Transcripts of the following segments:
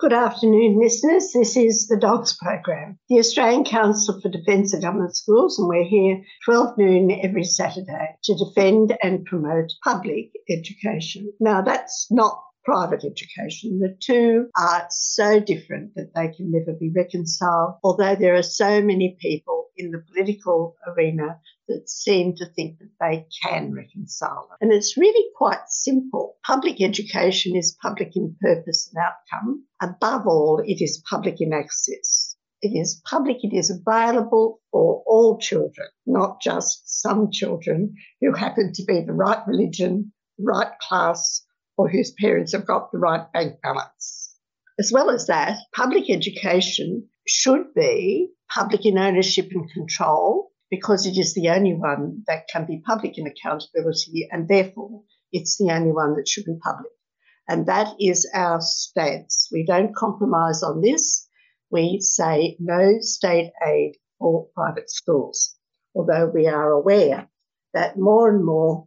Good afternoon, listeners. This is the DOGS program, the Australian Council for Defence of Government Schools, and we're here 12 noon every Saturday to defend and promote public education. Now, that's not private education. The two are so different that they can never be reconciled, although there are so many people in the political arena that seem to think that they can reconcile them. And it's really quite simple. Public education is public in purpose and outcome. Above all, it is public in access. It is public, it is available for all children, not just some children who happen to be the right religion, right class, or whose parents have got the right bank balance. As well as that, public education should be public in ownership and control because it is the only one that can be public in accountability and therefore it's the only one that should be public. And that is our stance. We don't compromise on this. We say no state aid for private schools, although we are aware that more and more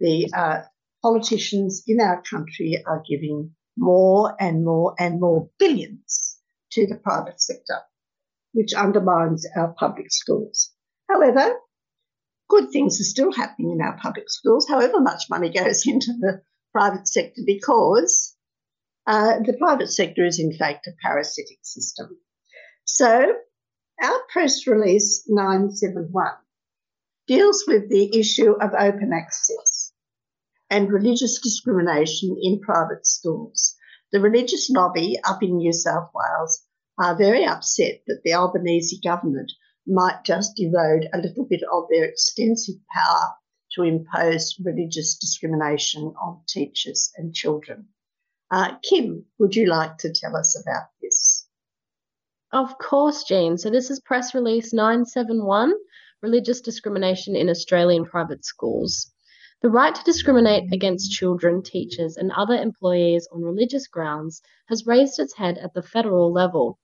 the uh, politicians in our country are giving more and more and more billions to the private sector, which undermines our public schools. However, good things are still happening in our public schools, however much money goes into the private sector, because uh, the private sector is in fact a parasitic system. So, our press release 971 deals with the issue of open access and religious discrimination in private schools. The religious lobby up in New South Wales are very upset that the Albanese government might just erode a little bit of their extensive power to impose religious discrimination on teachers and children. Uh, Kim, would you like to tell us about this? Of course, Jean. So, this is press release 971 Religious Discrimination in Australian Private Schools. The right to discriminate against children, teachers, and other employees on religious grounds has raised its head at the federal level.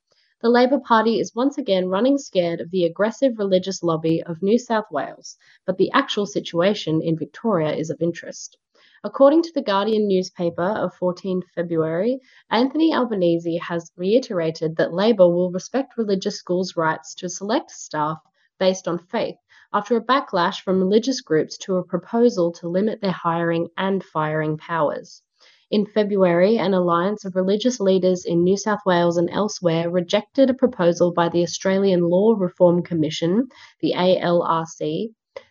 The Labor Party is once again running scared of the aggressive religious lobby of New South Wales, but the actual situation in Victoria is of interest. According to the Guardian newspaper of 14 February, Anthony Albanese has reiterated that Labor will respect religious schools' rights to select staff based on faith after a backlash from religious groups to a proposal to limit their hiring and firing powers. In February, an alliance of religious leaders in New South Wales and elsewhere rejected a proposal by the Australian Law Reform Commission, the ALRC,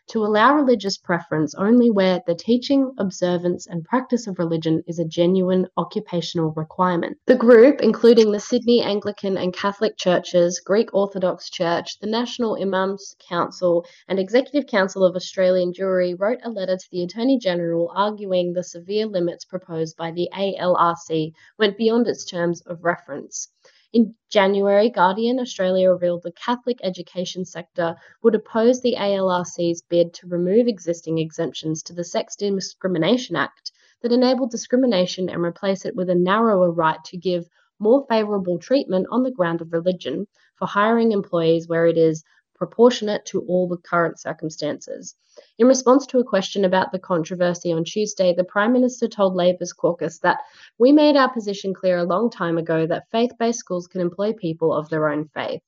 to allow religious preference only where the teaching, observance, and practice of religion is a genuine occupational requirement. The group, including the Sydney Anglican and Catholic Churches, Greek Orthodox Church, the National Imams Council, and Executive Council of Australian Jewry, wrote a letter to the Attorney General arguing the severe limits proposed by the ALRC went beyond its terms of reference. In January, Guardian Australia revealed the Catholic education sector would oppose the ALRC's bid to remove existing exemptions to the Sex Discrimination Act that enabled discrimination and replace it with a narrower right to give more favourable treatment on the ground of religion for hiring employees where it is proportionate to all the current circumstances. In response to a question about the controversy on Tuesday, the Prime Minister told Labour's caucus that we made our position clear a long time ago that faith based schools can employ people of their own faith.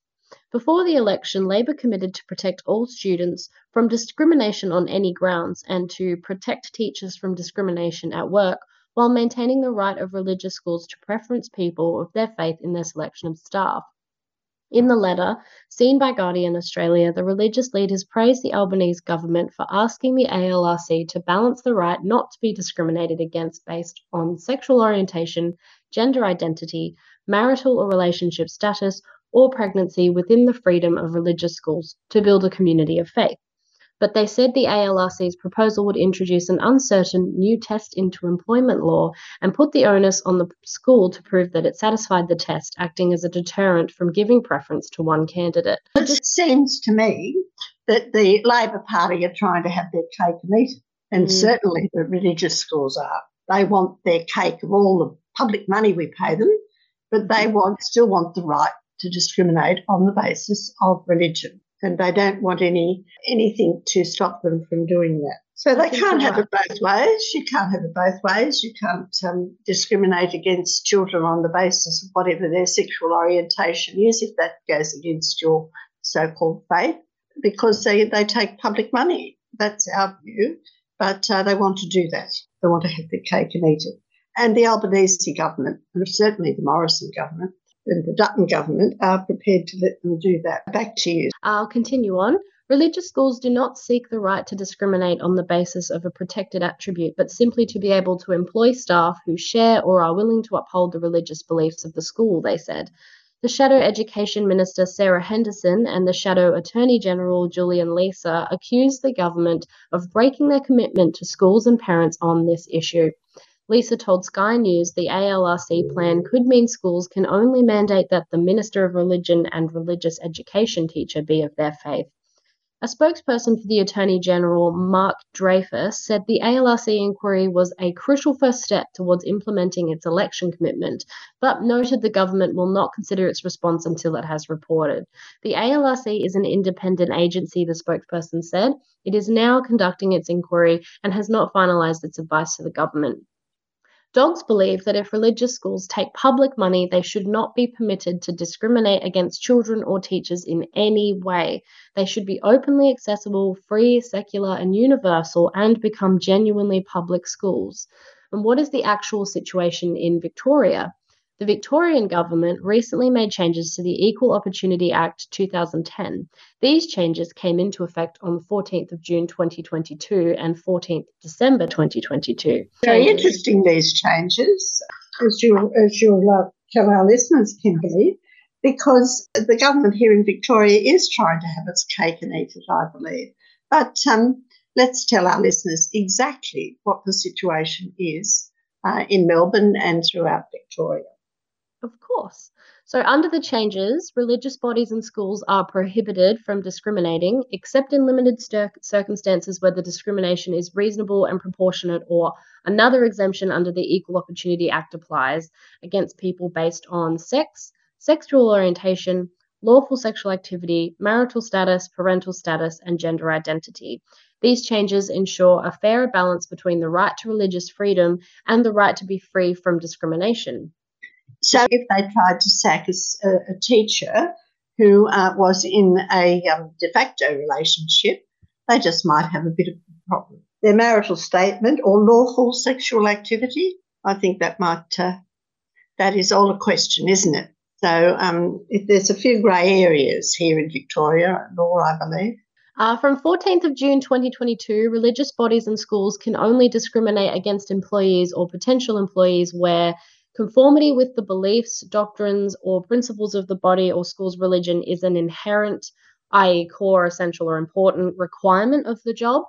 Before the election, Labor committed to protect all students from discrimination on any grounds and to protect teachers from discrimination at work while maintaining the right of religious schools to preference people of their faith in their selection of staff. In the letter, seen by Guardian Australia, the religious leaders praised the Albanese government for asking the ALRC to balance the right not to be discriminated against based on sexual orientation, gender identity, marital or relationship status, or pregnancy within the freedom of religious schools to build a community of faith but they said the ALRC's proposal would introduce an uncertain new test into employment law and put the onus on the school to prove that it satisfied the test, acting as a deterrent from giving preference to one candidate. It just seems to me that the Labor Party are trying to have their cake and eat it, and mm. certainly the religious schools are. They want their cake of all the public money we pay them, but they want still want the right to discriminate on the basis of religion. And they don't want any anything to stop them from doing that. So they can't have it both ways. You can't have it both ways. You can't um, discriminate against children on the basis of whatever their sexual orientation is, if that goes against your so-called faith, because they, they take public money. That's our view. But uh, they want to do that. They want to have their cake and eat it. And the Albanese government, and certainly the Morrison government, and the Dutton government are prepared to let them do that. Back to you. I'll continue on. Religious schools do not seek the right to discriminate on the basis of a protected attribute, but simply to be able to employ staff who share or are willing to uphold the religious beliefs of the school, they said. The Shadow Education Minister Sarah Henderson and the Shadow Attorney General Julian Leeser accused the government of breaking their commitment to schools and parents on this issue. Leeser told Sky News the ALRC plan could mean schools can only mandate that the Minister of Religion and Religious Education teacher be of their faith. A spokesperson for the Attorney General, Mark Dreyfus, said the ALRC inquiry was a crucial first step towards implementing its election commitment, but noted the government will not consider its response until it has reported. The ALRC is an independent agency, the spokesperson said. It is now conducting its inquiry and has not finalised its advice to the government. Dogs believe that if religious schools take public money, they should not be permitted to discriminate against children or teachers in any way. They should be openly accessible, free, secular, and universal, and become genuinely public schools. And what is the actual situation in Victoria? The Victorian government recently made changes to the Equal Opportunity Act 2010. These changes came into effect on the 14th of June 2022 and 14th December 2022. Very interesting, these changes, as you'll, as you'll uh, tell our listeners, Kimberly, because the government here in Victoria is trying to have its cake and eat it, I believe. But um, let's tell our listeners exactly what the situation is uh, in Melbourne and throughout Victoria. Of course. So, under the changes, religious bodies and schools are prohibited from discriminating, except in limited circumstances where the discrimination is reasonable and proportionate, or another exemption under the Equal Opportunity Act applies against people based on sex, sexual orientation, lawful sexual activity, marital status, parental status, and gender identity. These changes ensure a fairer balance between the right to religious freedom and the right to be free from discrimination. So if they tried to sack a, a teacher who uh, was in a um, de facto relationship, they just might have a bit of a problem. Their marital statement or lawful sexual activity, I think that might, uh, that is all a question, isn't it? So um, there's a few grey areas here in Victoria law, I believe. Uh, from 14th of June 2022, religious bodies and schools can only discriminate against employees or potential employees where Conformity with the beliefs, doctrines, or principles of the body or school's religion is an inherent, i.e., core, essential, or important requirement of the job.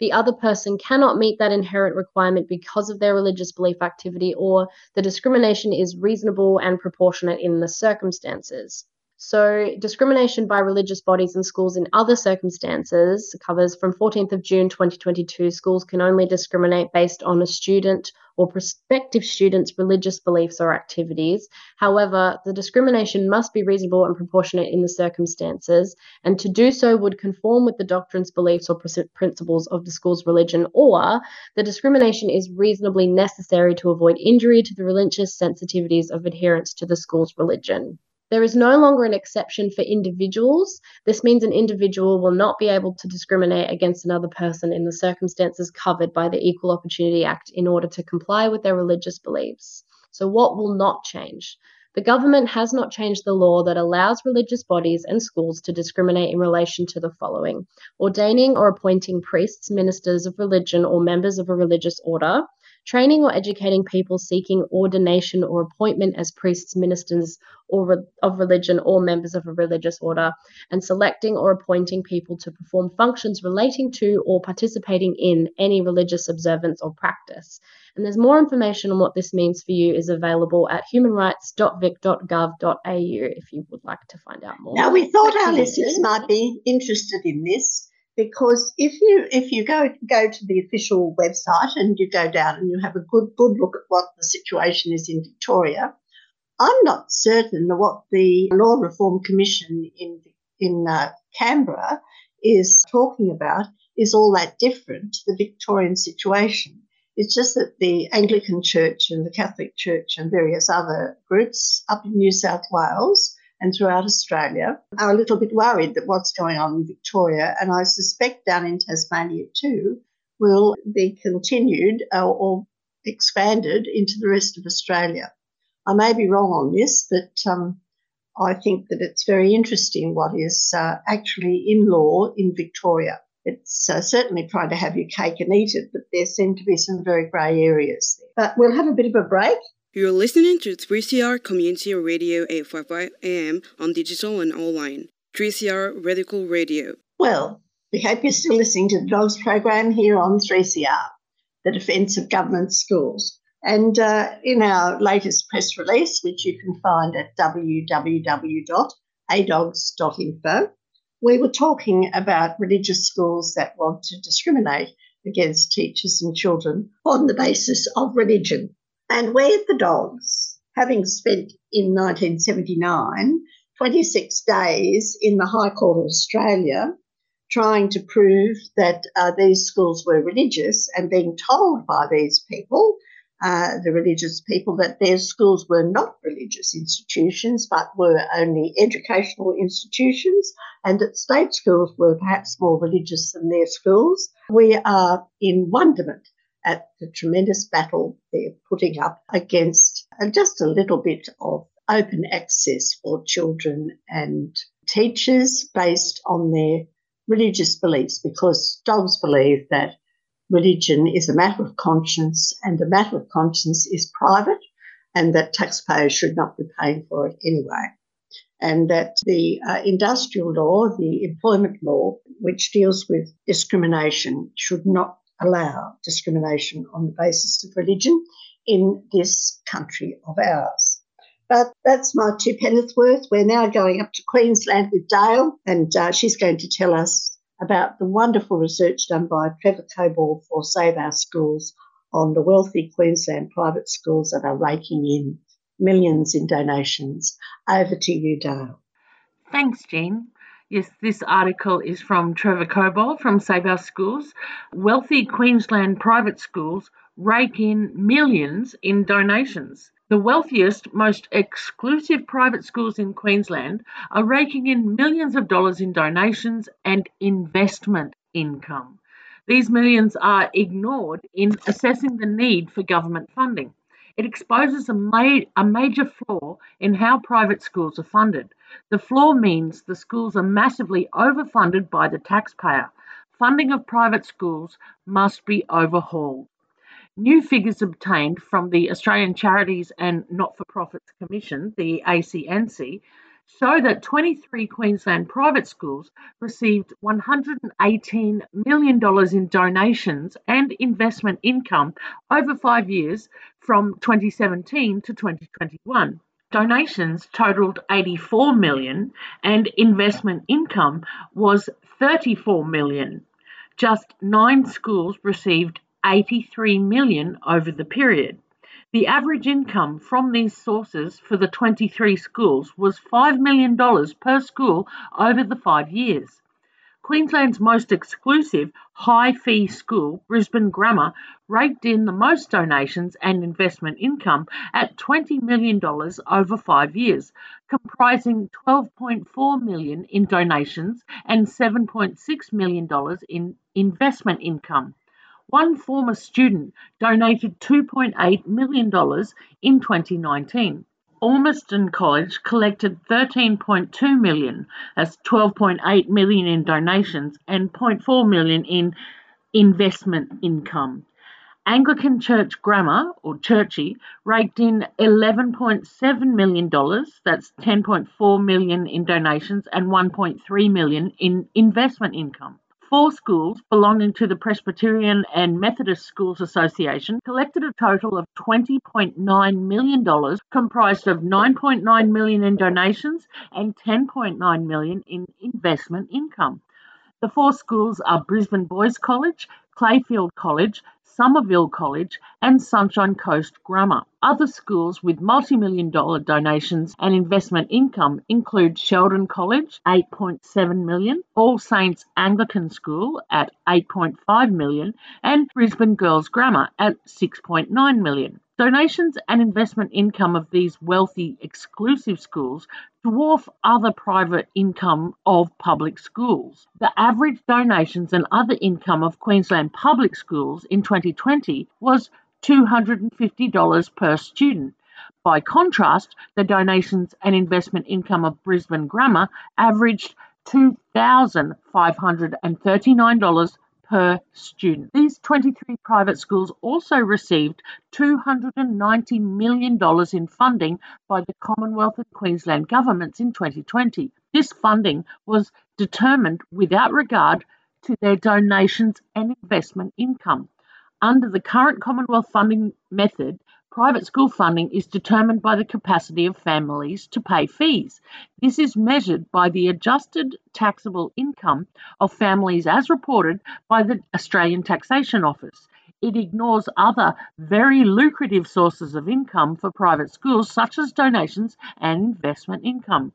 The other person cannot meet that inherent requirement because of their religious belief activity, or the discrimination is reasonable and proportionate in the circumstances. So, discrimination by religious bodies and schools in other circumstances covers from 14th of June 2022. Schools can only discriminate based on a student or prospective students' religious beliefs or activities. However, the discrimination must be reasonable and proportionate in the circumstances, and to do so would conform with the doctrines, beliefs, or principles of the school's religion, or the discrimination is reasonably necessary to avoid injury to the religious sensitivities of adherents to the school's religion. There is no longer an exception for individuals. This means an individual will not be able to discriminate against another person in the circumstances covered by the Equal Opportunity Act in order to comply with their religious beliefs. So, what will not change? The government has not changed the law that allows religious bodies and schools to discriminate in relation to the following ordaining or appointing priests, ministers of religion, or members of a religious order, training or educating people seeking ordination or appointment as priests, ministers or re- of religion or members of a religious order, and selecting or appointing people to perform functions relating to or participating in any religious observance or practice. And there's more information on what this means for you is available at humanrights.vic.gov.au if you would like to find out more. Now, we thought our listeners might be interested in this because if you if you go go to the official website and you go down and you have a good good look at what the situation is in Victoria, I'm not certain what the Law Reform Commission in in uh, Canberra is talking about is all that different to the Victorian situation. It's just that the Anglican Church and the Catholic Church and various other groups up in New South Wales and throughout Australia are a little bit worried that what's going on in Victoria, and I suspect down in Tasmania too, will be continued or expanded into the rest of Australia. I may be wrong on this, but um, I think that it's very interesting what is uh, actually in law in Victoria. It's uh, certainly trying to have your cake and eat it, but there seem to be some very grey areas there. But we'll have a bit of a break. You're listening to 3CR Community Radio 855 AM on digital and online. 3CR Radical Radio. Well, we hope you're still listening to the Dogs program here on 3CR, the Defence of Government Schools. And uh, in our latest press release, which you can find at www.adogs.info, we were talking about religious schools that want to discriminate against teachers and children on the basis of religion. And at the Dogs, having spent in 1979 26 days in the High Court of Australia trying to prove that uh, these schools were religious and being told by these people uh, the religious people that their schools were not religious institutions but were only educational institutions and that state schools were perhaps more religious than their schools. We are in wonderment at the tremendous battle they're putting up against uh, just a little bit of open access for children and teachers based on their religious beliefs because dogs believe that religion is a matter of conscience, and a matter of conscience is private, and that taxpayers should not be paying for it anyway. And that the uh, industrial law, the employment law, which deals with discrimination, should not allow discrimination on the basis of religion in this country of ours. But that's my two penneth worth. We're now going up to Queensland with Dale, and uh, she's going to tell us about the wonderful research done by Trevor Cobbold for Save Our Schools on the wealthy Queensland private schools that are raking in millions in donations. Over to you, Dale. Thanks, Jean. Yes, this article is from Trevor Cobbold from Save Our Schools. Wealthy Queensland private schools rake in millions in donations. The wealthiest, most exclusive private schools in Queensland are raking in millions of dollars in donations and investment income. These millions are ignored in assessing the need for government funding. It exposes a, ma- a, major flaw in how private schools are funded. The flaw means the schools are massively overfunded by the taxpayer. Funding of private schools must be overhauled. New figures obtained from the Australian Charities and Not for Profits Commission, the ACNC, show that 23 Queensland private schools received $118 million in donations and investment income over five years from 2017 to 2021. Donations totaled 84 million and investment income was 34 million. Just nine schools received 83 million over the period. The average income from these sources for the 23 schools was $5 million per school over the five years. Queensland's most exclusive high fee school, Brisbane Grammar, raked in the most donations and investment income at $20 million over five years, comprising 12.4 million in donations and $7.6 million in investment income. One former student donated $2.8 million in 2019. Ormiston College collected 13.2 million, that's 12.8 million in donations and 0.4 million in investment income. Anglican Church Grammar, or Churchie, raked in $11.7 million, that's 10.4 million in donations and 1.3 million in investment income. Four schools belonging to the Presbyterian and Methodist Schools Association collected a total of $20.9 million, comprised of 9.9 million in donations and 10.9 million in investment income. The four schools are Brisbane Boys College, Clayfield College, Somerville College, and Sunshine Coast Grammar. Other schools with multi million dollar donations and investment income include Sheldon College, 8.7 million, All Saints Anglican School at 8.5 million, and Brisbane Girls Grammar at 6.9 million. Donations and investment income of these wealthy, exclusive schools dwarf other private income of public schools. The average donations and other income of Queensland public schools in 2020 was $250 per student. By contrast, the donations and investment income of Brisbane Grammar averaged $2,539 per student. These 23 private schools also received $290 million in funding by the Commonwealth and Queensland governments in 2020. This funding was determined without regard to their donations and investment income. Under the current Commonwealth funding method, Private school funding is determined by the capacity of families to pay fees. This is measured by the adjusted taxable income of families as reported by the Australian Taxation Office. It ignores other very lucrative sources of income for private schools, such as donations and investment income.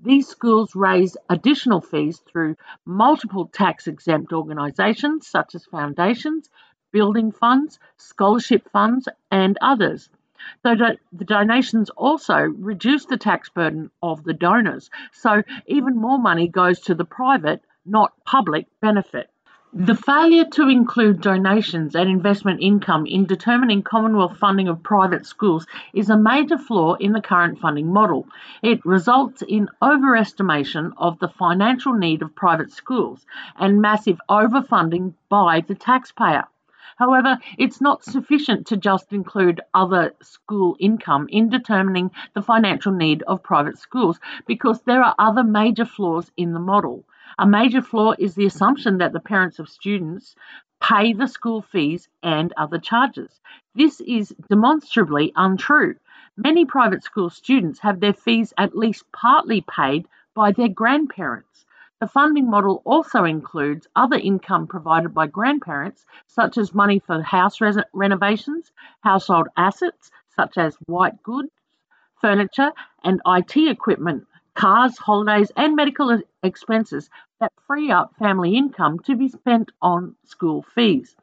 These schools raise additional fees through multiple tax exempt organisations such as foundations, building funds, scholarship funds, and others. So the donations also reduce the tax burden of the donors, so even more money goes to the private, not public benefit. The failure to include donations and investment income in determining Commonwealth funding of private schools is a major flaw in the current funding model. It results in overestimation of the financial need of private schools and massive overfunding by the taxpayer. However, it's not sufficient to just include other school income in determining the financial need of private schools because there are other major flaws in the model. A major flaw is the assumption that the parents of students pay the school fees and other charges. This is demonstrably untrue. Many private school students have their fees at least partly paid by their grandparents. The funding model also includes other income provided by grandparents, such as money for house renovations, household assets, such as white goods, furniture, and IT equipment, cars, holidays, and medical expenses that free up family income to be spent on school fees.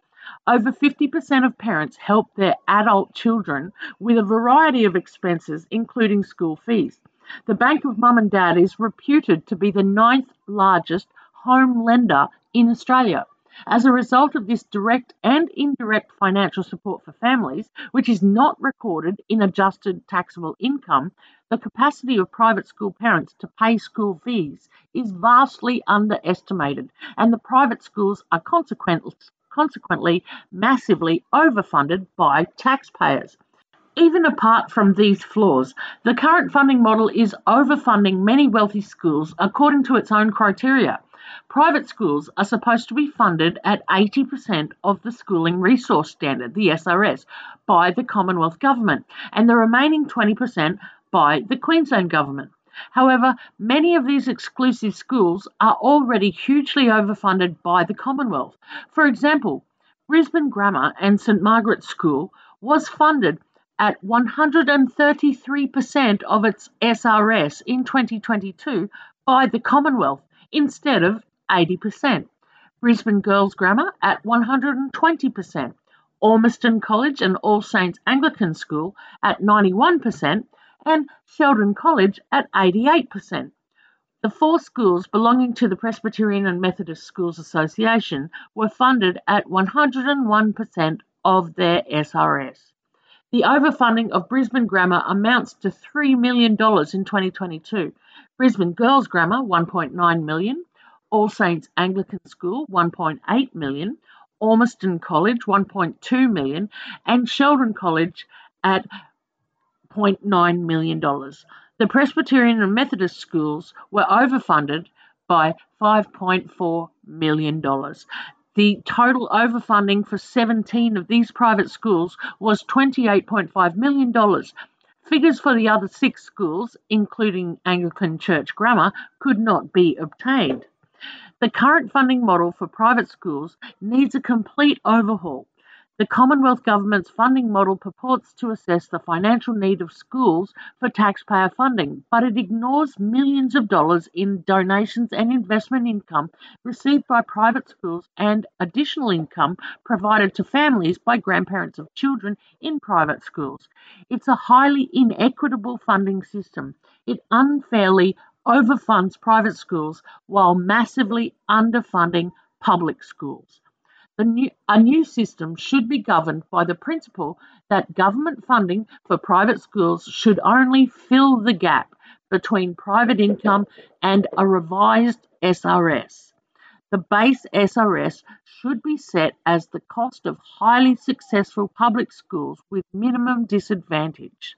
Over 50% of parents help their adult children with a variety of expenses, including school fees. The Bank of Mum and Dad is reputed to be the ninth largest home lender in Australia. As a result of this direct and indirect financial support for families, which is not recorded in adjusted taxable income, the capacity of private school parents to pay school fees is vastly underestimated, and the private schools are consequently massively overfunded by taxpayers. Even apart from these flaws, the current funding model is overfunding many wealthy schools according to its own criteria. Private schools are supposed to be funded at 80% of the Schooling Resource Standard, the SRS, by the Commonwealth Government, and the remaining 20% by the Queensland Government. However, many of these exclusive schools are already hugely overfunded by the Commonwealth. For example, Brisbane Grammar and St Margaret's School was funded at 133% of its SRS in 2022 by the Commonwealth instead of 80%. Brisbane Girls Grammar at 120%. Ormiston College and All Saints Anglican School at 91%, and Sheldon College at 88%. The four schools belonging to the Presbyterian and Methodist Schools Association were funded at 101% of their SRS. The overfunding of Brisbane Grammar amounts to $3 million in 2022. Brisbane Girls Grammar, 1.9 million. All Saints Anglican School, 1.8 million. Ormiston College, 1.2 million. And Sheldon College at $0.9 million. The Presbyterian and Methodist schools were overfunded by $5.4 million. The total overfunding for 17 of these private schools was $28.5 million. Figures for the other six schools, including Anglican Church Grammar, could not be obtained. The current funding model for private schools needs a complete overhaul. The Commonwealth Government's funding model purports to assess the financial need of schools for taxpayer funding, but it ignores millions of dollars in donations and investment income received by private schools and additional income provided to families by grandparents of children in private schools. It's a highly inequitable funding system. It unfairly overfunds private schools while massively underfunding public schools. New, a new system should be governed by the principle that government funding for private schools should only fill the gap between private income and a revised SRS. The base SRS should be set as the cost of highly successful public schools with minimum disadvantage.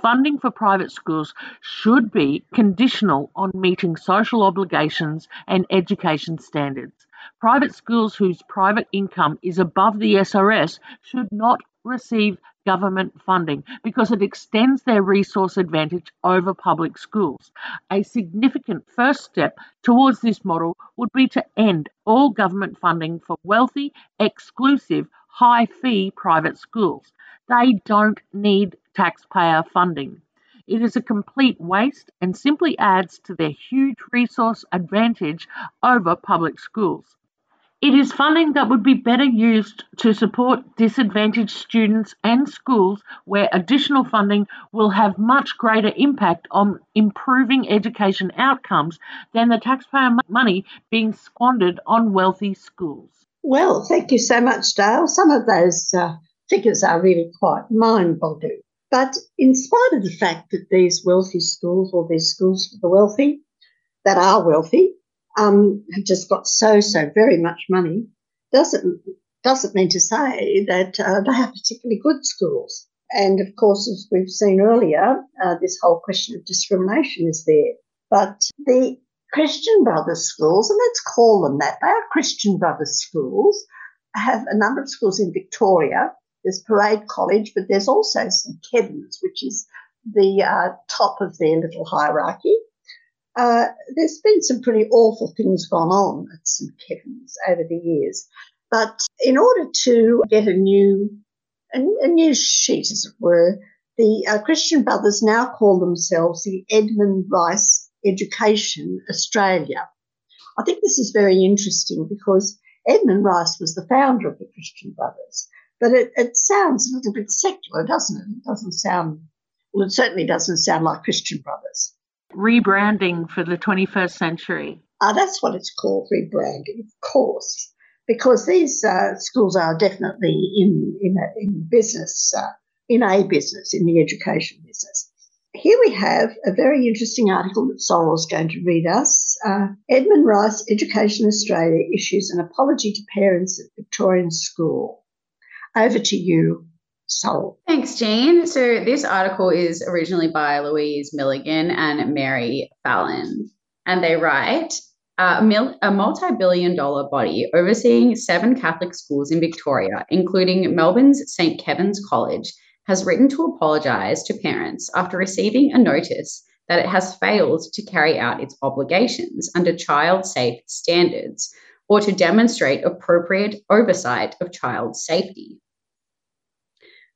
Funding for private schools should be conditional on meeting social obligations and education standards. Private schools whose private income is above the SRS should not receive government funding because it extends their resource advantage over public schools. A significant first step towards this model would be to end all government funding for wealthy, exclusive, high fee private schools. They don't need taxpayer funding. It is a complete waste and simply adds to their huge resource advantage over public schools. It is funding that would be better used to support disadvantaged students and schools where additional funding will have much greater impact on improving education outcomes than the taxpayer money being squandered on wealthy schools. Well, thank you so much, Dale. Some of those uh, figures are really quite mind boggling. But in spite of the fact that these wealthy schools or these schools for the wealthy that are wealthy um, have just got so, so very much money, doesn't, doesn't mean to say that uh, they are particularly good schools. And of course, as we've seen earlier, uh, this whole question of discrimination is there. But the Christian Brothers schools, and let's call them that, they are Christian Brothers schools, have a number of schools in Victoria there's Parade College, but there's also St Kevin's, which is the uh, top of their little hierarchy. Uh, there's been some pretty awful things gone on at St Kevin's over the years, but in order to get a new a, a new sheet, as it were, the uh, Christian Brothers now call themselves the Edmund Rice Education Australia. I think this is very interesting because Edmund Rice was the founder of the Christian Brothers. But it, it sounds a little bit secular, doesn't it? It doesn't sound, well, it certainly doesn't sound like Christian Brothers. Rebranding for the 21st century. Ah, that's what it's called, rebranding, of course, because these uh, schools are definitely in in, a, in business, uh, in a business, in the education business. Here we have a very interesting article that Sorrel is going to read us. Uh, Edmund Rice, Education Australia, issues an apology to parents at Victorian school. Over to you, Sorrel. Thanks, Jean. So this article is originally by Louise Milligan and Mary Fallon, and they write. Uh, mil- a multi billion dollar body overseeing seven Catholic schools in Victoria, including Melbourne's St. Kevin's College, has written to apologise to parents after receiving a notice that it has failed to carry out its obligations under child safe standards or to demonstrate appropriate oversight of child safety.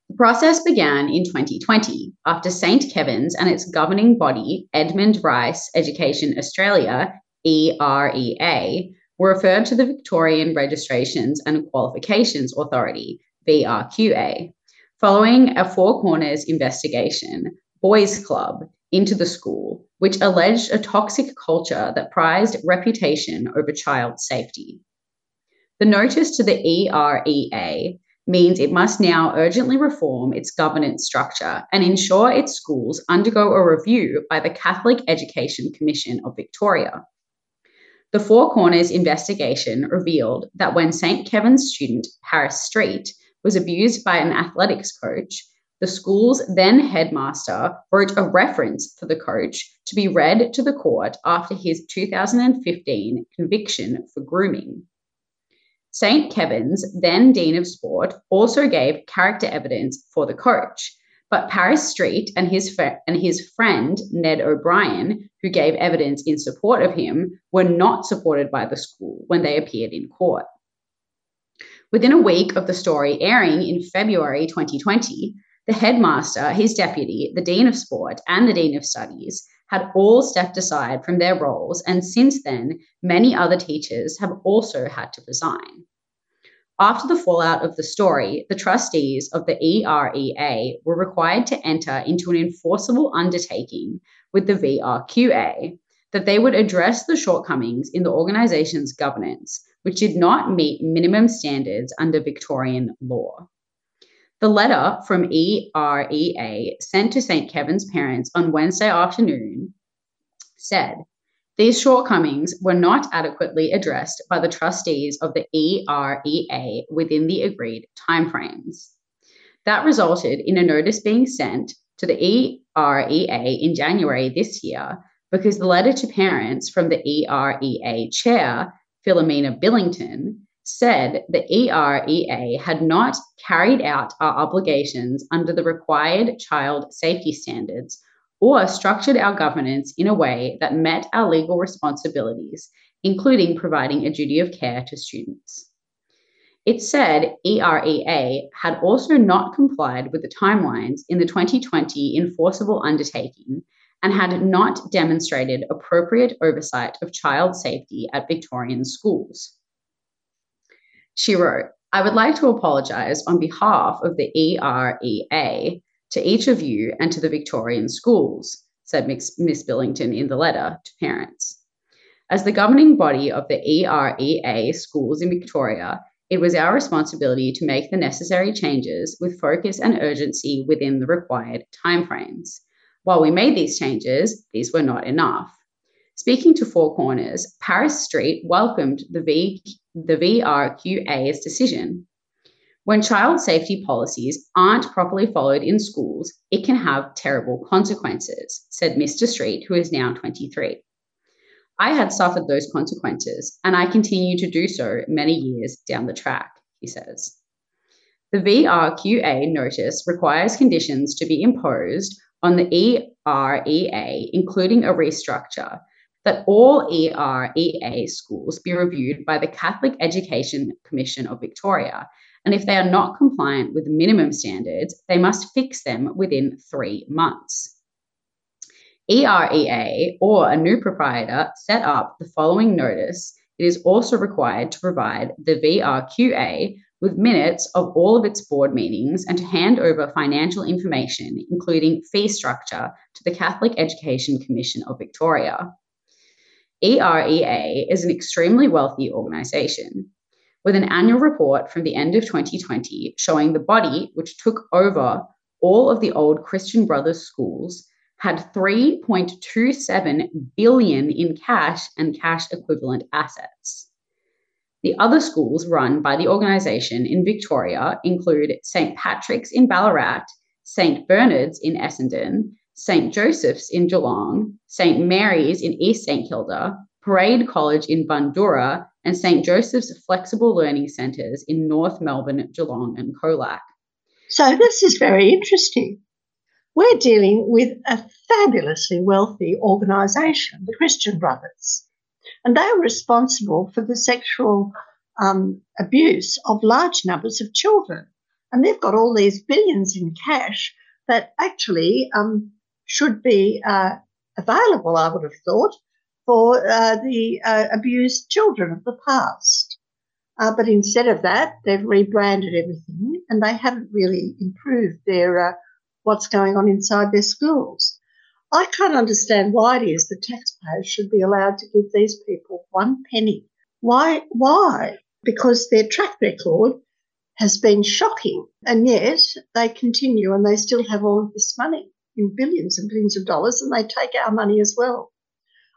The process began in 2020 after St. Kevin's and its governing body, Edmund Rice Education Australia, EREA, were referred to the Victorian Registrations and Qualifications Authority, VRQA, following a Four Corners investigation. Boys Club into the school, which alleged a toxic culture that prized reputation over child safety. The notice to the EREA means it must now urgently reform its governance structure and ensure its schools undergo a review by the Catholic Education Commission of Victoria. The Four Corners investigation revealed that when St. Kevin's student Paris Street was abused by an athletics coach, the school's then headmaster wrote a reference for the coach to be read to the court after his 2015 conviction for grooming. St. Kevin's, then Dean of Sport, also gave character evidence for the coach, but Paris Street and his, fr- and his friend Ned O'Brien, who gave evidence in support of him, were not supported by the school when they appeared in court. Within a week of the story airing in February 2020, the headmaster, his deputy, the Dean of Sport, and the Dean of Studies had all stepped aside from their roles, and since then, many other teachers have also had to resign. After the fallout of the story, the trustees of the EREA were required to enter into an enforceable undertaking with the VRQA that they would address the shortcomings in the organisation's governance, which did not meet minimum standards under Victorian law. The letter from EREA sent to St. Kevin's parents on Wednesday afternoon said these shortcomings were not adequately addressed by the trustees of the EREA within the agreed timeframes. That resulted in a notice being sent to the EREA in January this year because the letter to parents from the EREA chair, Philomena Billington, said the EREA had not carried out our obligations under the required child safety standards or structured our governance in a way that met our legal responsibilities, including providing a duty of care to students. It said EREA had also not complied with the timelines in the 2020 enforceable undertaking and had not demonstrated appropriate oversight of child safety at Victorian schools. She wrote, I would like to apologise on behalf of the EREA to each of you and to the Victorian schools, said Miss Billington in the letter to parents. As the governing body of the EREA schools in Victoria, it was our responsibility to make the necessary changes with focus and urgency within the required timeframes. While we made these changes, these were not enough. Speaking to Four Corners, Paris Street welcomed the, v, the VRQA's decision. When child safety policies aren't properly followed in schools, it can have terrible consequences, said Mr. Street, who is now 23. I had suffered those consequences, and I continue to do so many years down the track, he says. The VRQA notice requires conditions to be imposed on the EREA, including a restructure, that all EREA schools be reviewed by the Catholic Education Commission of Victoria. And if they are not compliant with minimum standards, they must fix them within three months. EREA or a new proprietor set up the following notice. It is also required to provide the VRQA with minutes of all of its board meetings and to hand over financial information, including fee structure, to the Catholic Education Commission of Victoria. EREA is an extremely wealthy organisation, with an annual report from the end of 2020 showing the body, which took over all of the old Christian Brothers schools, had 3.27 billion in cash and cash equivalent assets. The other schools run by the organisation in Victoria include St Patrick's in Ballarat, St Bernard's in Essendon, St. Joseph's in Geelong, St. Mary's in East St. Kilda, Parade College in Bundoora, and St. Joseph's Flexible Learning Centres in North Melbourne, Geelong, and Colac. So, this is very interesting. We're dealing with a fabulously wealthy organisation, the Christian Brothers, and they are responsible for the sexual um, abuse of large numbers of children. And they've got all these billions in cash that actually um, should be uh, available, I would have thought, for uh, the uh, abused children of the past. Uh, but instead of that, they've rebranded everything and they haven't really improved their uh, what's going on inside their schools. I can't understand why it is that taxpayers should be allowed to give these people one penny. Why? Why? Because their track record has been shocking, and yet they continue and they still have all of this money in billions and billions of dollars, and they take our money as well.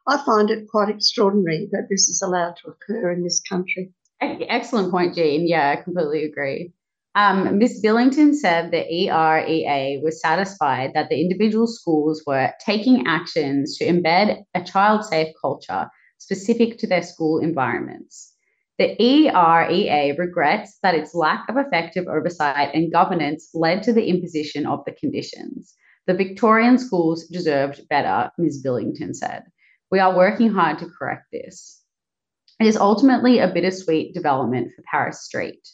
I find it quite extraordinary that this is allowed to occur in this country. Excellent point, Jean. Yeah, I completely agree. Um, Ms. Billington said the EREA was satisfied that the individual schools were taking actions to embed a child safe culture specific to their school environments. The EREA regrets that its lack of effective oversight and governance led to the imposition of the conditions. The Victorian schools deserved better, Ms. Billington said. We are working hard to correct this. It is ultimately a bittersweet development for Paris Street.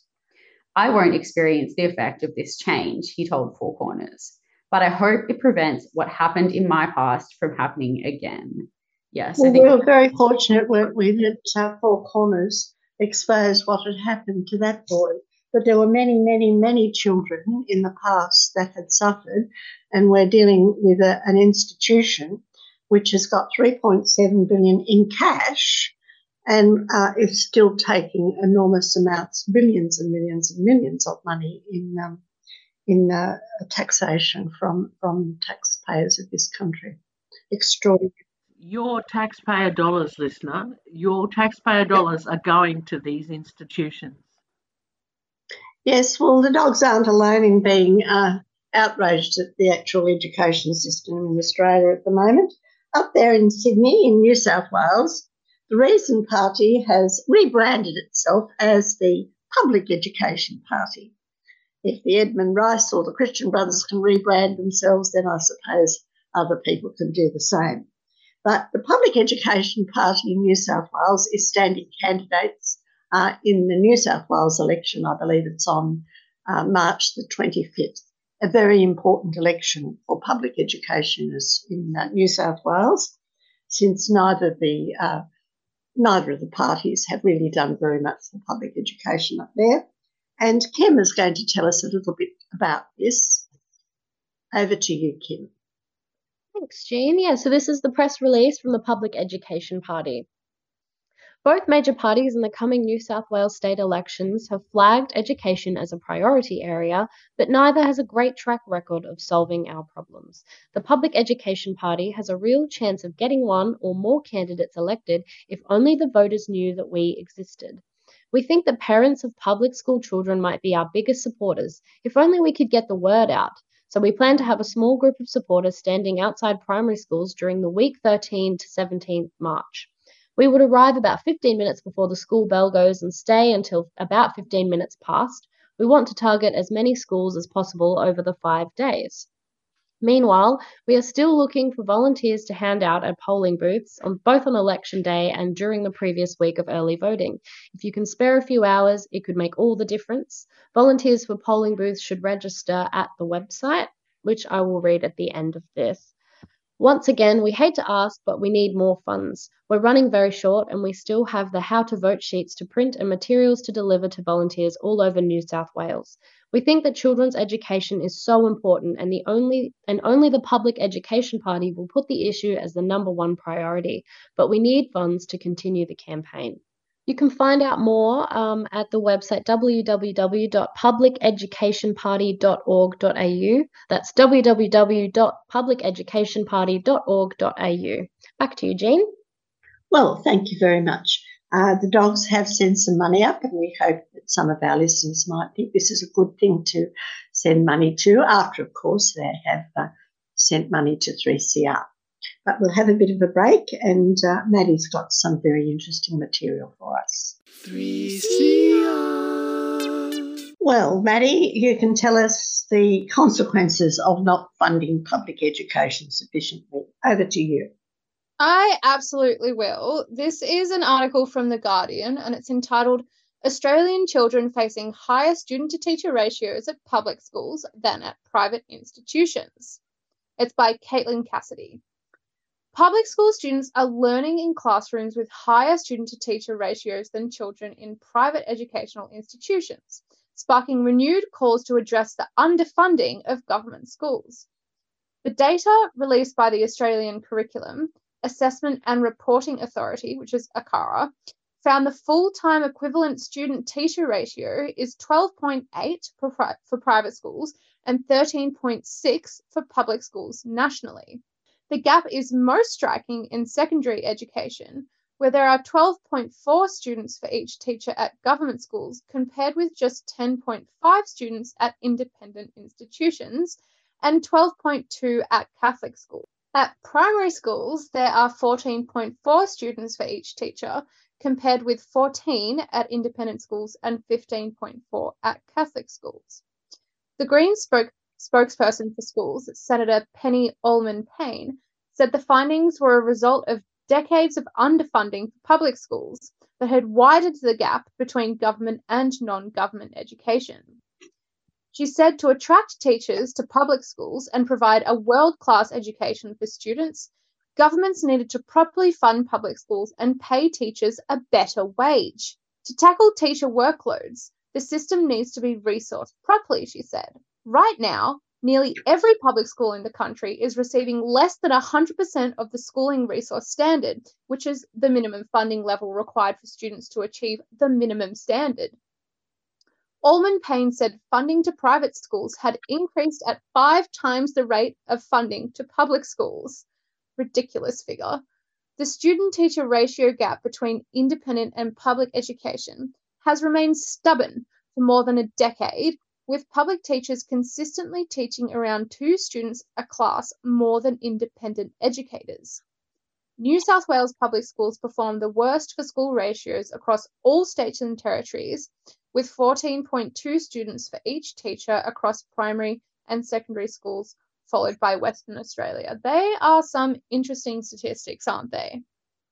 I won't experience the effect of this change, he told Four Corners, but I hope it prevents what happened in my past from happening again. Yes, well, we were very fortunate, weren't we, that uh, Four Corners exposed what had happened to that boy. But there were many, many, many children in the past that had suffered, and we're dealing with a, an institution which has got 3.7 billion in cash and uh, is still taking enormous amounts, billions and millions and millions of money in um, in uh, taxation from from taxpayers of this country. Extraordinary. Your taxpayer dollars, listener, your taxpayer dollars are going to these institutions. Yes, well, the dogs aren't alone in being uh, outraged at the actual education system in Australia at the moment. Up there in Sydney, in New South Wales, the Reason Party has rebranded itself as the Public Education Party. If the Edmund Rice or the Christian Brothers can rebrand themselves, then I suppose other people can do the same. But the Public Education Party in New South Wales is standing candidates uh, in the New South Wales election. I believe it's on uh, March the 25th. A very important election for public education in uh, New South Wales, since neither the uh, neither of the parties have really done very much for public education up there. And Kim is going to tell us a little bit about this. Over to you, Kim. Thanks, Jean. Yeah, so this is the press release from the Public Education Party. Both major parties in the coming New South Wales state elections have flagged education as a priority area, but neither has a great track record of solving our problems. The Public Education Party has a real chance of getting one or more candidates elected if only the voters knew that we existed. We think that parents of public school children might be our biggest supporters, if only we could get the word out. So we plan to have a small group of supporters standing outside primary schools during the week 13 to 17th March. We would arrive about 15 minutes before the school bell goes and stay until about 15 minutes past. We want to target as many schools as possible over the five days. Meanwhile, we are still looking for volunteers to hand out at polling booths on both on election day and during the previous week of early voting. If you can spare a few hours, it could make all the difference. Volunteers for polling booths should register at the website, which I will read at the end of this. Once again, we hate to ask, but we need more funds. We're running very short and we still have the how to vote sheets to print and materials to deliver to volunteers all over New South Wales. We think that children's education is so important and the only and only the public education party will put the issue as the number one priority, but we need funds to continue the campaign. You can find out more um, at the website www.publiceducationparty.org.au. That's www.publiceducationparty.org.au. Back to you, Jean. Well, thank you very much. Uh, the dogs have sent some money up, and we hope that some of our listeners might think this is a good thing to send money to, after, of course, they have uh, sent money to 3CR. But we'll have a bit of a break, and uh, Maddie's got some very interesting material for us. 3CR. Well, Maddie, you can tell us the consequences of not funding public education sufficiently. Over to you. I absolutely will. This is an article from The Guardian, and it's entitled Australian Children Facing Higher Student to Teacher Ratios at Public Schools Than at Private Institutions. It's by Caitlin Cassidy. Public school students are learning in classrooms with higher student to teacher ratios than children in private educational institutions, sparking renewed calls to address the underfunding of government schools. The data released by the Australian Curriculum, Assessment and Reporting Authority, which is ACARA, found the full time equivalent student teacher ratio is 12.8 for, for private schools and 13.6 for public schools nationally. The gap is most striking in secondary education, where there are 12.4 students for each teacher at government schools, compared with just 10.5 students at independent institutions and 12.2 at Catholic schools. At primary schools, there are 14.4 students for each teacher, compared with 14 at independent schools and 15.4 at Catholic schools. The Greens spoke spokesperson for schools, Senator Penny Allman Payne, said the findings were a result of decades of underfunding for public schools that had widened the gap between government and non government education. She said to attract teachers to public schools and provide a world class education for students, governments needed to properly fund public schools and pay teachers a better wage. To tackle teacher workloads, the system needs to be resourced properly, she said. Right now, nearly every public school in the country is receiving less than 100% of the schooling resource standard, which is the minimum funding level required for students to achieve the minimum standard. Allman Payne said funding to private schools had increased at five times the rate of funding to public schools. Ridiculous figure. The student teacher ratio gap between independent and public education has remained stubborn for more than a decade, with public teachers consistently teaching around two students a class more than independent educators. New South Wales public schools perform the worst for school ratios across all states and territories, with 14.2 students for each teacher across primary and secondary schools followed by Western Australia. They are some interesting statistics, aren't they?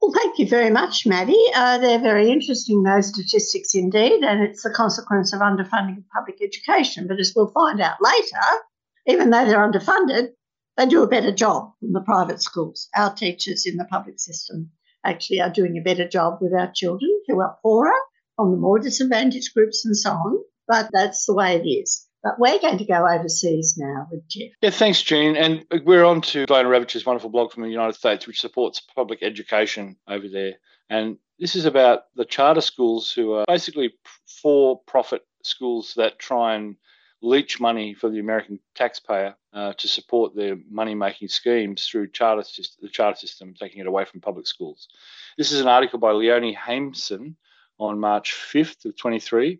Well, thank you very much, Maddie. Uh, they're very interesting, those statistics indeed, and it's the consequence of underfunding of public education. But as we'll find out later, even though they're underfunded, they do a better job than the private schools. Our teachers in the public system actually are doing a better job with our children who are poorer, on the more disadvantaged groups, and so on. But that's the way it is. But we're going to go overseas now with Jeff. Yeah, thanks, Jean. And we're on to Diana Ravitch's wonderful blog from the United States, which supports public education over there. And this is about the charter schools who are basically for profit schools that try and leech money for the American taxpayer uh, to support their money making schemes through charter the charter system, taking it away from public schools. This is an article by Leonie Haimson on March 5th of 23,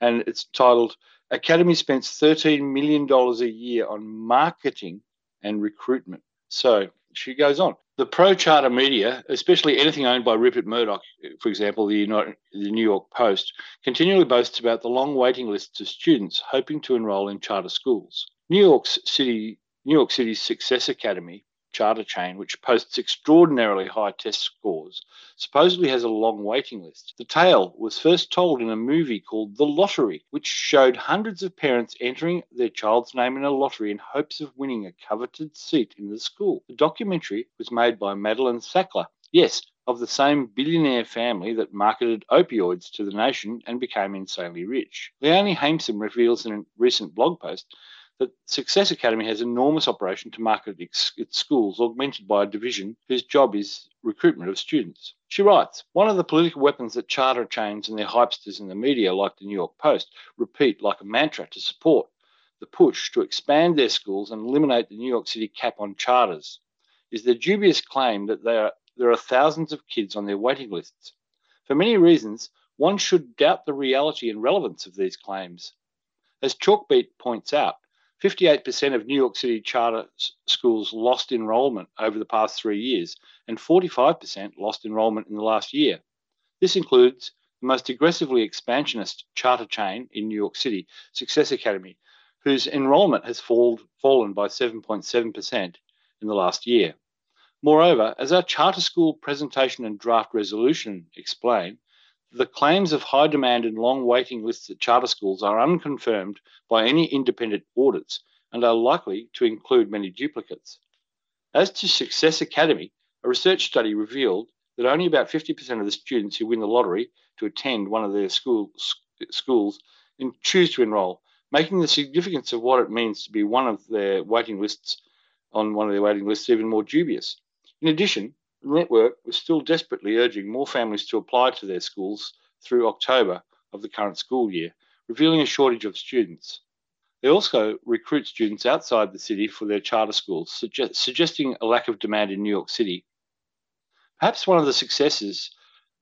and it's titled Academy spends $13 million a year on marketing and recruitment. So she goes on. The pro charter media, especially anything owned by Rupert Murdoch, for example, the, the New York Post, continually boasts about the long waiting lists of students hoping to enroll in charter schools. New York City, New York City's Success Academy charter chain, which posts extraordinarily high test scores, supposedly has a long waiting list. The tale was first told in a movie called The Lottery, which showed hundreds of parents entering their child's name in a lottery in hopes of winning a coveted seat in the school. The documentary was made by Madeleine Sackler. Yes, of the same billionaire family that marketed opioids to the nation and became insanely rich. Leonie Haimson reveals in a recent blog post that Success Academy has enormous operation to market its, schools, augmented by a division whose job is recruitment of students. She writes, one of the political weapons that charter chains and their hypesters in the media, like the New York Post, repeat like a mantra to support the push to expand their schools and eliminate the New York City cap on charters is the dubious claim that are, there are thousands of kids on their waiting lists. For many reasons, one should doubt the reality and relevance of these claims. As Chalkbeat points out, 58% of New York City charter schools lost enrolment over the past three years, and 45% lost enrolment in the last year. This includes the most aggressively expansionist charter chain in New York City, Success Academy, whose enrolment has fall, fallen by 7.7% in the last year. Moreover, as our charter school presentation and draft resolution explain, the claims of high demand and long waiting lists at charter schools are unconfirmed by any independent audits and are likely to include many duplicates. As to Success Academy, a research study revealed that only about 50% of the students who win the lottery to attend one of their school, schools choose to enrol, making the significance of what it means to be one of their waiting lists on one of their waiting lists even more dubious. In addition, the network was still desperately urging more families to apply to their schools through October of the current school year, revealing a shortage of students. They also recruit students outside the city for their charter schools, suggest- suggesting a lack of demand in New York City. Perhaps one of the successes,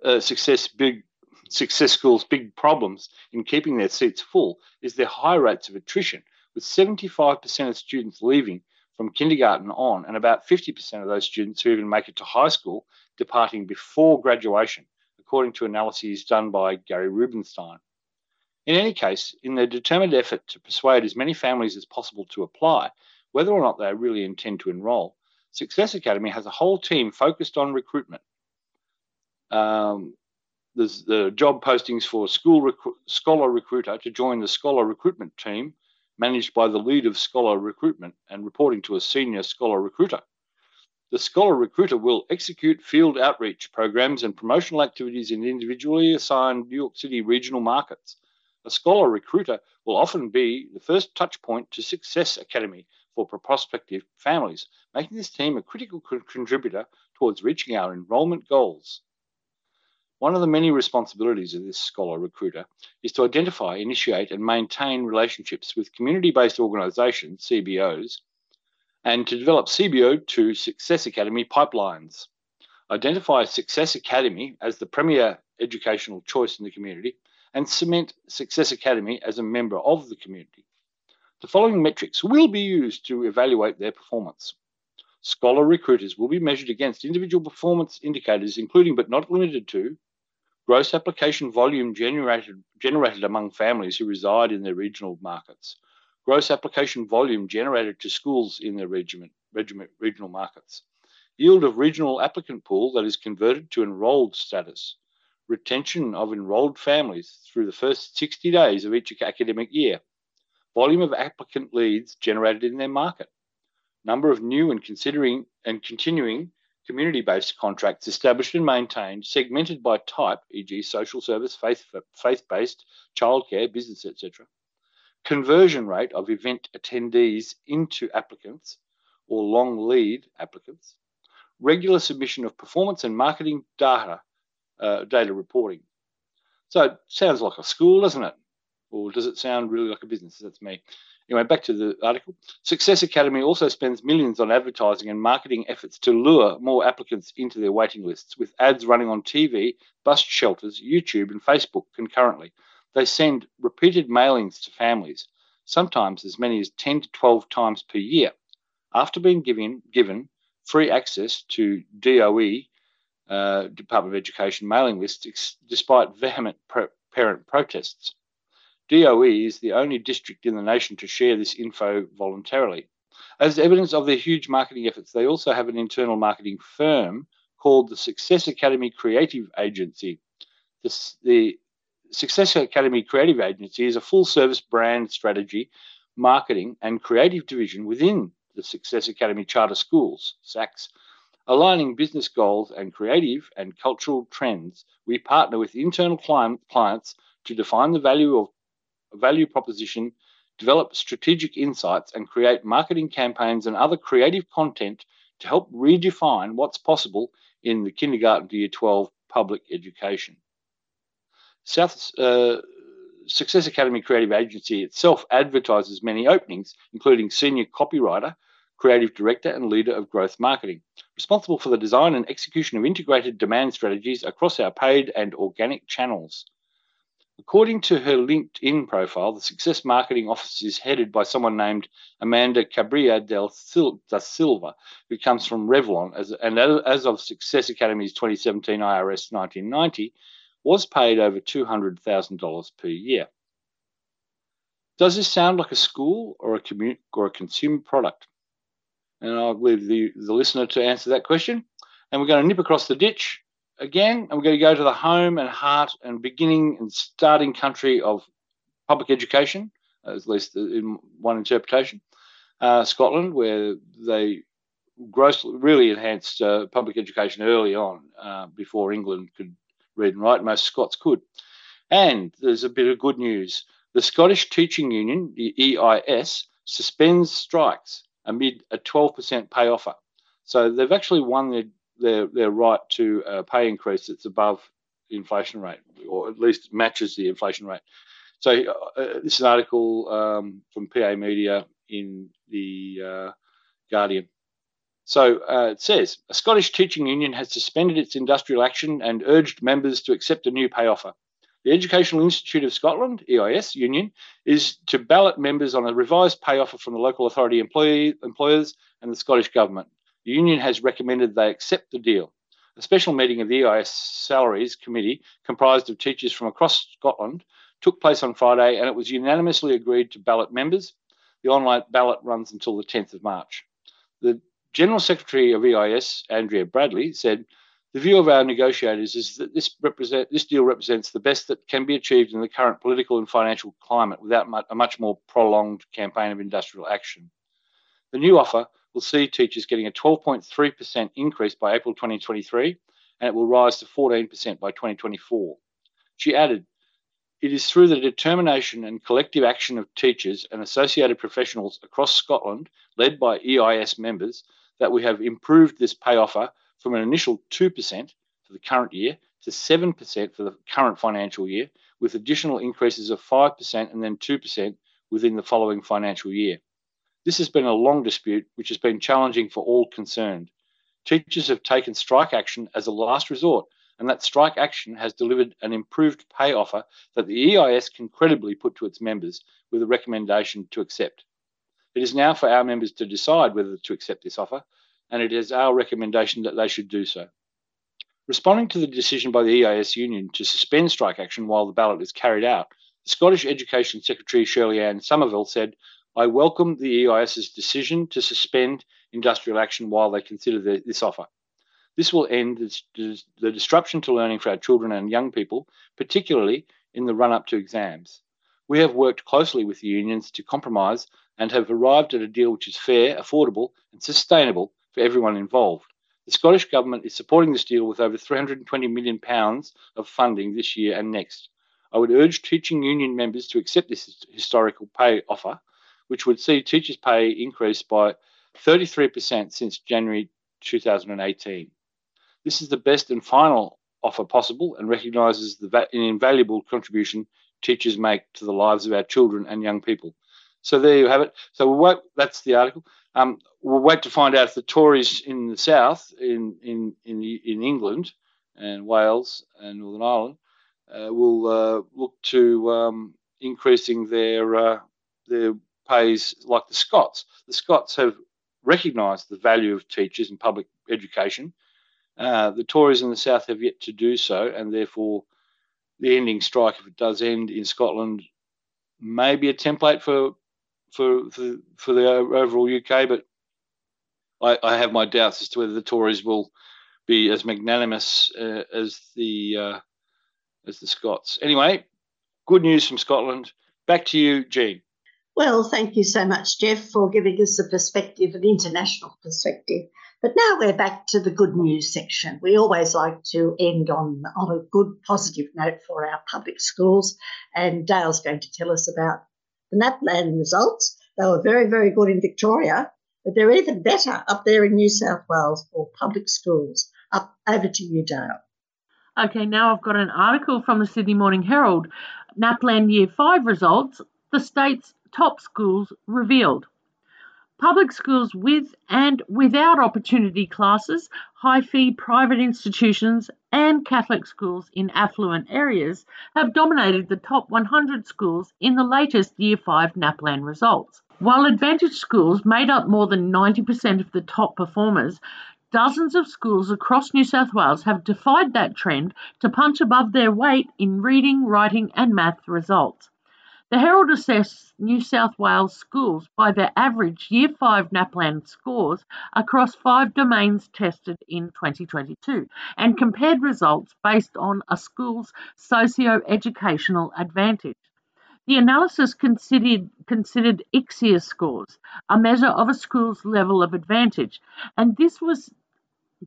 uh, success big success schools' big problems in keeping their seats full is their high rates of attrition, with 75% of students leaving from kindergarten on, and about 50% of those students who even make it to high school departing before graduation, according to analyses done by Gary Rubenstein. In any case, in their determined effort to persuade as many families as possible to apply, whether or not they really intend to enrol, Success Academy has a whole team focused on recruitment. Um, there's the job postings for school recru- scholar recruiter to join the scholar recruitment team, managed by the lead of scholar recruitment and reporting to a senior scholar recruiter. The scholar recruiter will execute field outreach programs and promotional activities in individually assigned New York City regional markets. A scholar recruiter will often be the first touch point to Success Academy for prospective families, making this team a critical contributor towards reaching our enrollment goals. One of the many responsibilities of this scholar recruiter is to identify, initiate, and maintain relationships with community based organisations, CBOs, and to develop CBO to Success Academy pipelines. Identify Success Academy as the premier educational choice in the community and cement Success Academy as a member of the community. The following metrics will be used to evaluate their performance. Scholar recruiters will be measured against individual performance indicators, including but not limited to gross application volume generated, generated among families who reside in their regional markets, gross application volume generated to schools in their regiment, regiment, regional markets, yield of regional applicant pool that is converted to enrolled status, retention of enrolled families through the first 60 days of each academic year, volume of applicant leads generated in their market, number of new and considering and continuing community based contracts established and maintained, segmented by type, e.g., social service, faith based, childcare, business, etc. Conversion rate of event attendees into applicants or long lead applicants. Regular submission of performance and marketing data, uh, data reporting. So it sounds like a school, doesn't it? Or does it sound really like a business? That's me. Anyway, back to the article. Success Academy also spends millions on advertising and marketing efforts to lure more applicants into their waiting lists, with ads running on TV, bus shelters, YouTube, and Facebook concurrently. They send repeated mailings to families, sometimes as many as 10 to 12 times per year. After being given, given free access to DOE, uh, Department of Education mailing lists, despite vehement parent protests. DOE is the only district in the nation to share this info voluntarily. As evidence of their huge marketing efforts, they also have an internal marketing firm called the Success Academy Creative Agency. This, the Success Academy Creative Agency is a full service brand strategy, marketing, and creative division within the Success Academy Charter Schools, SACS. Aligning business goals and creative and cultural trends, we partner with internal clients to define the value of value proposition, develop strategic insights, and create marketing campaigns and other creative content to help redefine what's possible in the kindergarten to year 12 public education. South uh, Success Academy Creative Agency itself advertises many openings, including senior copywriter, creative director, and leader of growth marketing, responsible for the design and execution of integrated demand strategies across our paid and organic channels. According to her LinkedIn profile, the Success Marketing Office is headed by someone named Amanda Cabria del Sil- da Silva, who comes from Revlon, as, and as of Success Academy's 2017 IRS 1990, was paid over $200,000 per year. Does this sound like a school or a, commun- or a consumer product? And I'll leave the, the listener to answer that question. And we're going to nip across the ditch again, and we're going to go to the home and heart and beginning and starting country of public education, at least in one interpretation, uh, Scotland, where they grossly really enhanced uh, public education early on uh, before England could read and write. Most Scots could. And there's a bit of good news. The Scottish Teaching Union, the EIS, suspends strikes amid a 12% pay offer. So they've actually won their their their right to a pay increase that's above the inflation rate, or at least matches the inflation rate. So uh, uh, this is an article um, from PA Media in the uh, Guardian. So uh, it says a Scottish teaching union has suspended its industrial action and urged members to accept a new pay offer. The Educational Institute of Scotland, EIS union, is to ballot members on a revised pay offer from the local authority employee, employers and the Scottish Government. The union has recommended they accept the deal. A special meeting of the EIS Salaries Committee, comprised of teachers from across Scotland, took place on Friday and it was unanimously agreed to ballot members. The online ballot runs until the 10th of March. The General Secretary of EIS, Andrea Bradley, said, the view of our negotiators is that this, this deal represents the best that can be achieved in the current political and financial climate without a much more prolonged campaign of industrial action. The new offer will see teachers getting a 12.3% increase by April 2023, and it will rise to 14% by 2024. She added, it is through the determination and collective action of teachers and associated professionals across Scotland, led by EIS members, that we have improved this pay offer from an initial 2% for the current year to 7% for the current financial year, with additional increases of 5% and then 2% within the following financial year. This has been a long dispute which has been challenging for all concerned. Teachers have taken strike action as a last resort, and that strike action has delivered an improved pay offer that the EIS can credibly put to its members with a recommendation to accept. It is now for our members to decide whether to accept this offer, and it is our recommendation that they should do so. Responding to the decision by the EIS Union to suspend strike action while the ballot is carried out, the Scottish Education Secretary Shirley-Anne Somerville said, I welcome the EIS's decision to suspend industrial action while they consider the, this offer. This will end the, the disruption to learning for our children and young people, particularly in the run up to exams. We have worked closely with the unions to compromise and have arrived at a deal which is fair, affordable, and sustainable for everyone involved. The Scottish Government is supporting this deal with over £320 million of funding this year and next. I would urge teaching union members to accept this historical pay offer, which would see teachers' pay increase by 33% since January 2018. This is the best and final offer possible and recognises the invaluable contribution teachers make to the lives of our children and young people. So there you have it. So we'll wait, that's the article. Um, we'll wait to find out if the Tories in the south, in in in, in England and Wales and Northern Ireland, uh, will uh, look to um, increasing their uh, their pays like the Scots. The Scots have recognised the value of teachers in public education. Uh, the Tories in the south have yet to do so, and therefore, the ending strike, if it does end in Scotland, may be a template for for for, for the overall UK, but I, I, have my doubts as to whether the Tories will be as magnanimous uh, as the uh, as the Scots. Anyway, good news from Scotland. Back to you, Jean. Well, thank you so much, Jeff, for giving us a perspective, an international perspective. But now we're back to the good news section. We always like to end on, on a good, positive note for our public schools, and Dale's going to tell us about the NAPLAN results. They were very, very good in Victoria, but they're even better up there in New South Wales for public schools. Up over to you, Dale. Okay, now I've got an article from the Sydney Morning Herald. NAPLAN Year 5 results, the state's top schools revealed. Public schools with and without opportunity classes, high fee private institutions, and Catholic schools in affluent areas have dominated the top 100 schools in the latest Year 5 NAPLAN results. While Advantage schools made up more than 90% of the top performers, dozens of schools across New South Wales have defied that trend to punch above their weight in reading, writing, and math results. The Herald assessed New South Wales schools by their average Year 5 NAPLAN scores across five domains tested in 2022 and compared results based on a school's socio-educational advantage. The analysis considered, considered ICSEA scores, a measure of a school's level of advantage, and this was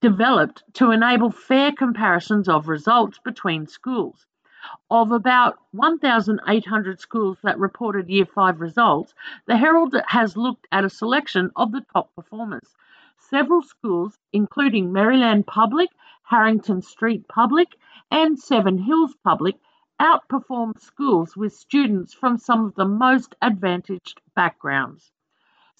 developed to enable fair comparisons of results between schools. Of about 1,800 schools that reported Year 5 results, the Herald has looked at a selection of the top performers. Several schools, including Maryland Public, Harrington Street Public, and Seven Hills Public, outperformed schools with students from some of the most advantaged backgrounds.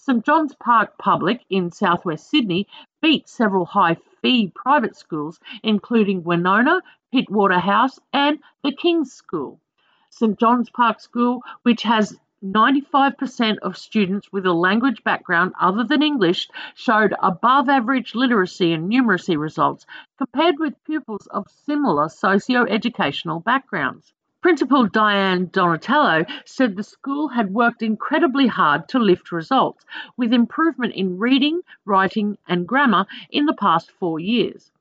St John's Park Public in southwest Sydney beat several high fee private schools, including Wenona, Pittwater House, and the King's School. St John's Park School, which has 95% of students with a language background other than English showed above average literacy and numeracy results compared with pupils of similar socio-educational backgrounds. Principal Diane Donatello said the school had worked incredibly hard to lift results, with improvement in reading, writing, and grammar in the past four years.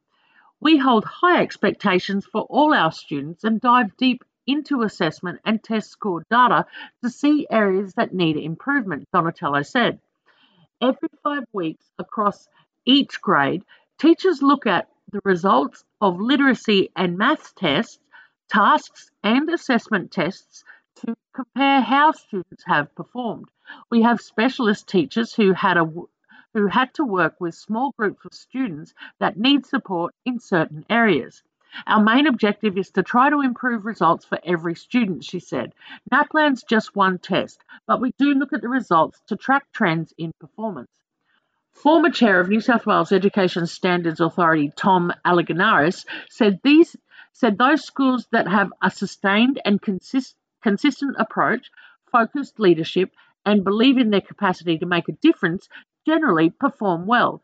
We hold high expectations for all our students and dive deep into assessment and test score data to see areas that need improvement, Donatello said. Every five weeks across each grade, teachers look at the results of literacy and maths tests, tasks, and assessment tests to compare how students have performed. We have specialist teachers who had a who had to work with small groups of students that need support in certain areas. Our main objective is to try to improve results for every student, she said. NAPLAN's just one test, but we do look at the results to track trends in performance. Former chair of New South Wales Education Standards Authority, Tom Alegounarias, said these said those schools that have a sustained and consist, consistent approach, focused leadership, and believe in their capacity to make a difference generally perform well.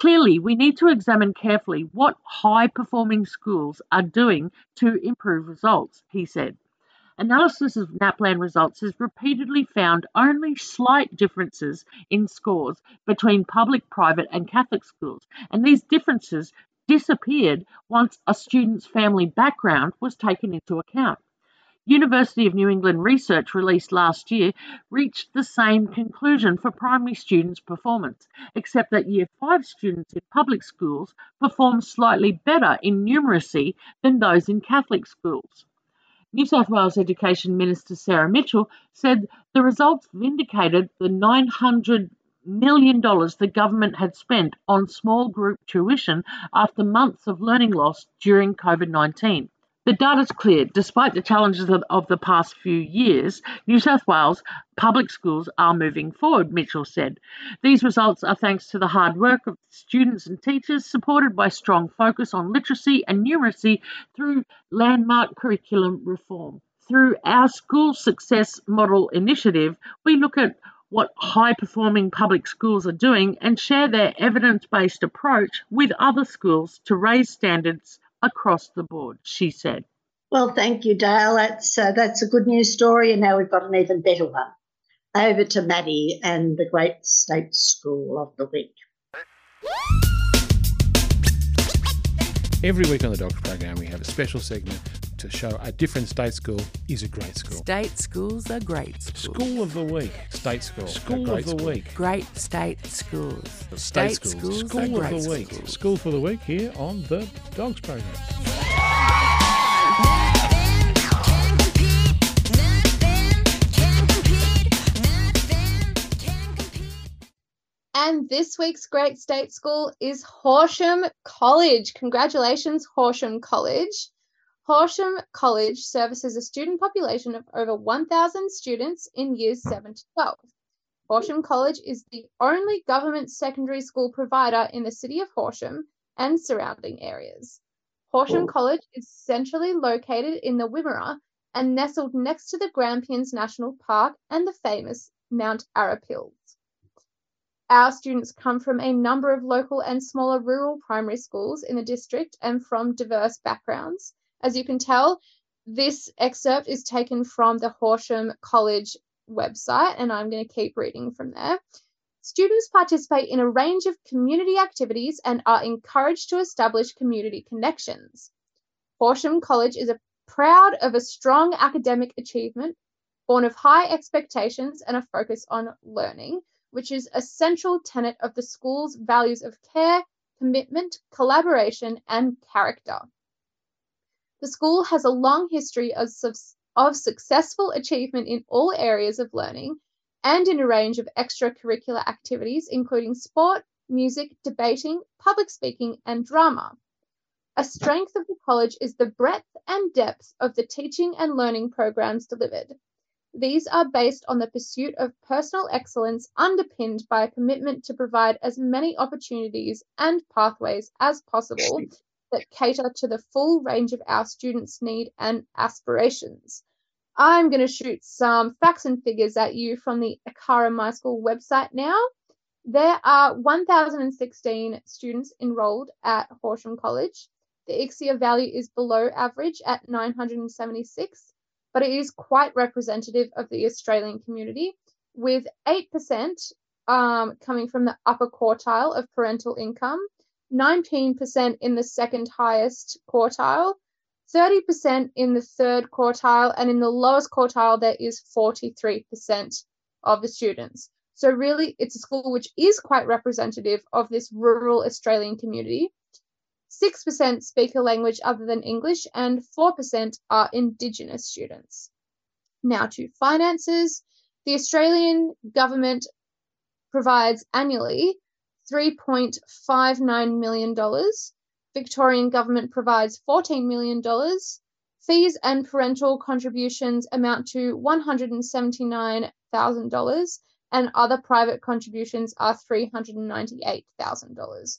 Clearly, we need to examine carefully what high performing schools are doing to improve results, he said. Analysis of NAPLAN results has repeatedly found only slight differences in scores between public, private, and Catholic schools, and these differences disappeared once a student's family background was taken into account. University of New England research released last year reached the same conclusion for primary students' performance, except that Year 5 students in public schools performed slightly better in numeracy than those in Catholic schools. New South Wales Education Minister Sarah Mitchell said the results vindicated the $900 million dollars the government had spent on small group tuition after months of learning loss during COVID 19. The data is clear. Despite the challenges of, of, the past few years, New South Wales public schools are moving forward, Mitchell said. These results are thanks to the hard work of students and teachers, supported by strong focus on literacy and numeracy through landmark curriculum reform. Through our School Success Model initiative, we look at what high performing public schools are doing and share their evidence based approach with other schools to raise standards across the board, she said. Well, thank you, Dale. That's, uh, that's a good news story, and now we've got an even better one. Over to Maddie and the Great State School of the Week. Every week on the Dogs program, we have a special segment to show a different state school is a great school. State schools are great schools. School of the week. State school. School of the school. week. Great state schools. State, state schools. schools School are of great the week. schools. School for the week here on the Dogs program. And this week's Great State School is Horsham College. Congratulations, Horsham College. Horsham College services a student population of over 1,000 students in years 7 to 12. Horsham College is the only government secondary school provider in the city of Horsham and surrounding areas. Horsham College is centrally located in the Wimmera and nestled next to the Grampians National Park and the famous Mount Arapiles. Our students come from a number of local and smaller rural primary schools in the district and from diverse backgrounds. As you can tell, this excerpt is taken from the Horsham College website, and I'm going to keep reading from there. Students participate in a range of community activities and are encouraged to establish community connections. Horsham College is proud of a strong academic achievement, born of high expectations and a focus on learning, which is a central tenet of the school's values of care, commitment, collaboration, and character. The school has a long history of, of successful achievement in all areas of learning and in a range of extracurricular activities, including sport, music, debating, public speaking, and drama. A strength of the college is the breadth and depth of the teaching and learning programs delivered. These are based on the pursuit of personal excellence underpinned by a commitment to provide as many opportunities and pathways as possible that cater to the full range of our students' need and aspirations. I'm going to shoot some facts and figures at you from the ACARA My School website now. There are 1,016 students enrolled at Horsham College. The ICSEA value is below average at 976. but it is quite representative of the Australian community, with 8% um, coming from the upper quartile of parental income, 19% in the second highest quartile, 30% in the third quartile, and in the lowest quartile, there is 43% of the students. So, really, it's a school which is quite representative of this rural Australian community. 6% speak a language other than English, and 4% are Indigenous students. Now to finances. The Australian government provides annually $3.59 million. Victorian government provides $14 million. Fees and parental contributions amount to $179,000 and other private contributions are $398,000.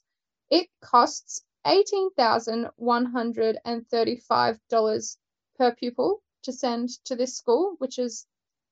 It costs $18,135 per pupil to send to this school, which is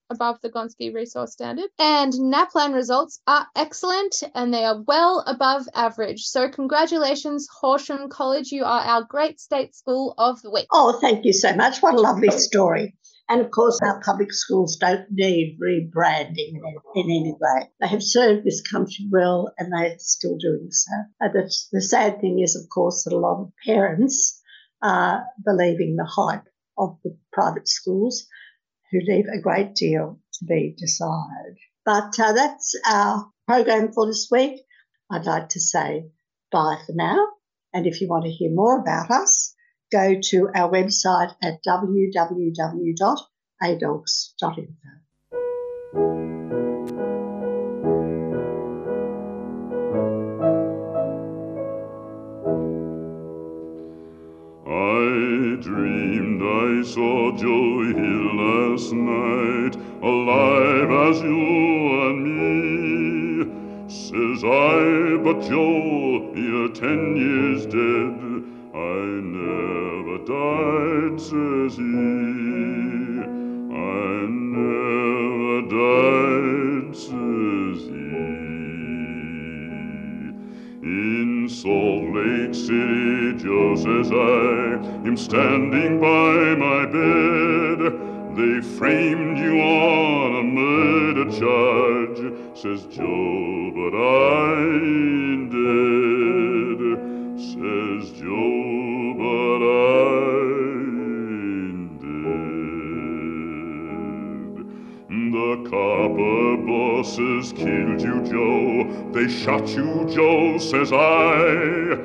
above the Gonski resource standard. And NAPLAN results are excellent and they are well above average. So, congratulations, Horsham College. You are our great state school of the week. Oh, thank you so much. What a lovely story. And of course, our public schools don't need rebranding in, any way. They have served this country well and they're still doing so. Uh, the, the sad thing is, of course, that a lot of parents are believing the hype of the private schools who leave a great deal to be desired. But uh, that's our program for this week. I'd like to say bye for now. And if you want to hear more about us, go to our website at www.adogs.info. I dreamed I saw Joe Hill last night, alive as you and me. Says I, but Joe, you're ten years dead. I never died, says he. I never died, says he. In Salt Lake City, Joe says I am standing by my bed. They framed you on a murder charge, says Joe, but I ain't dead says Joe, but I'm dead. The copper bosses killed you, Joe. They shot you, Joe, says I.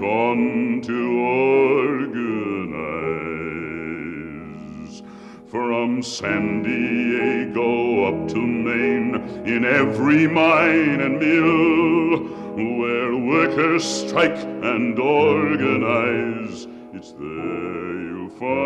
went on to organize. From San Diego up to Maine, in every mine and mill, where workers strike and organize. It's there you'll find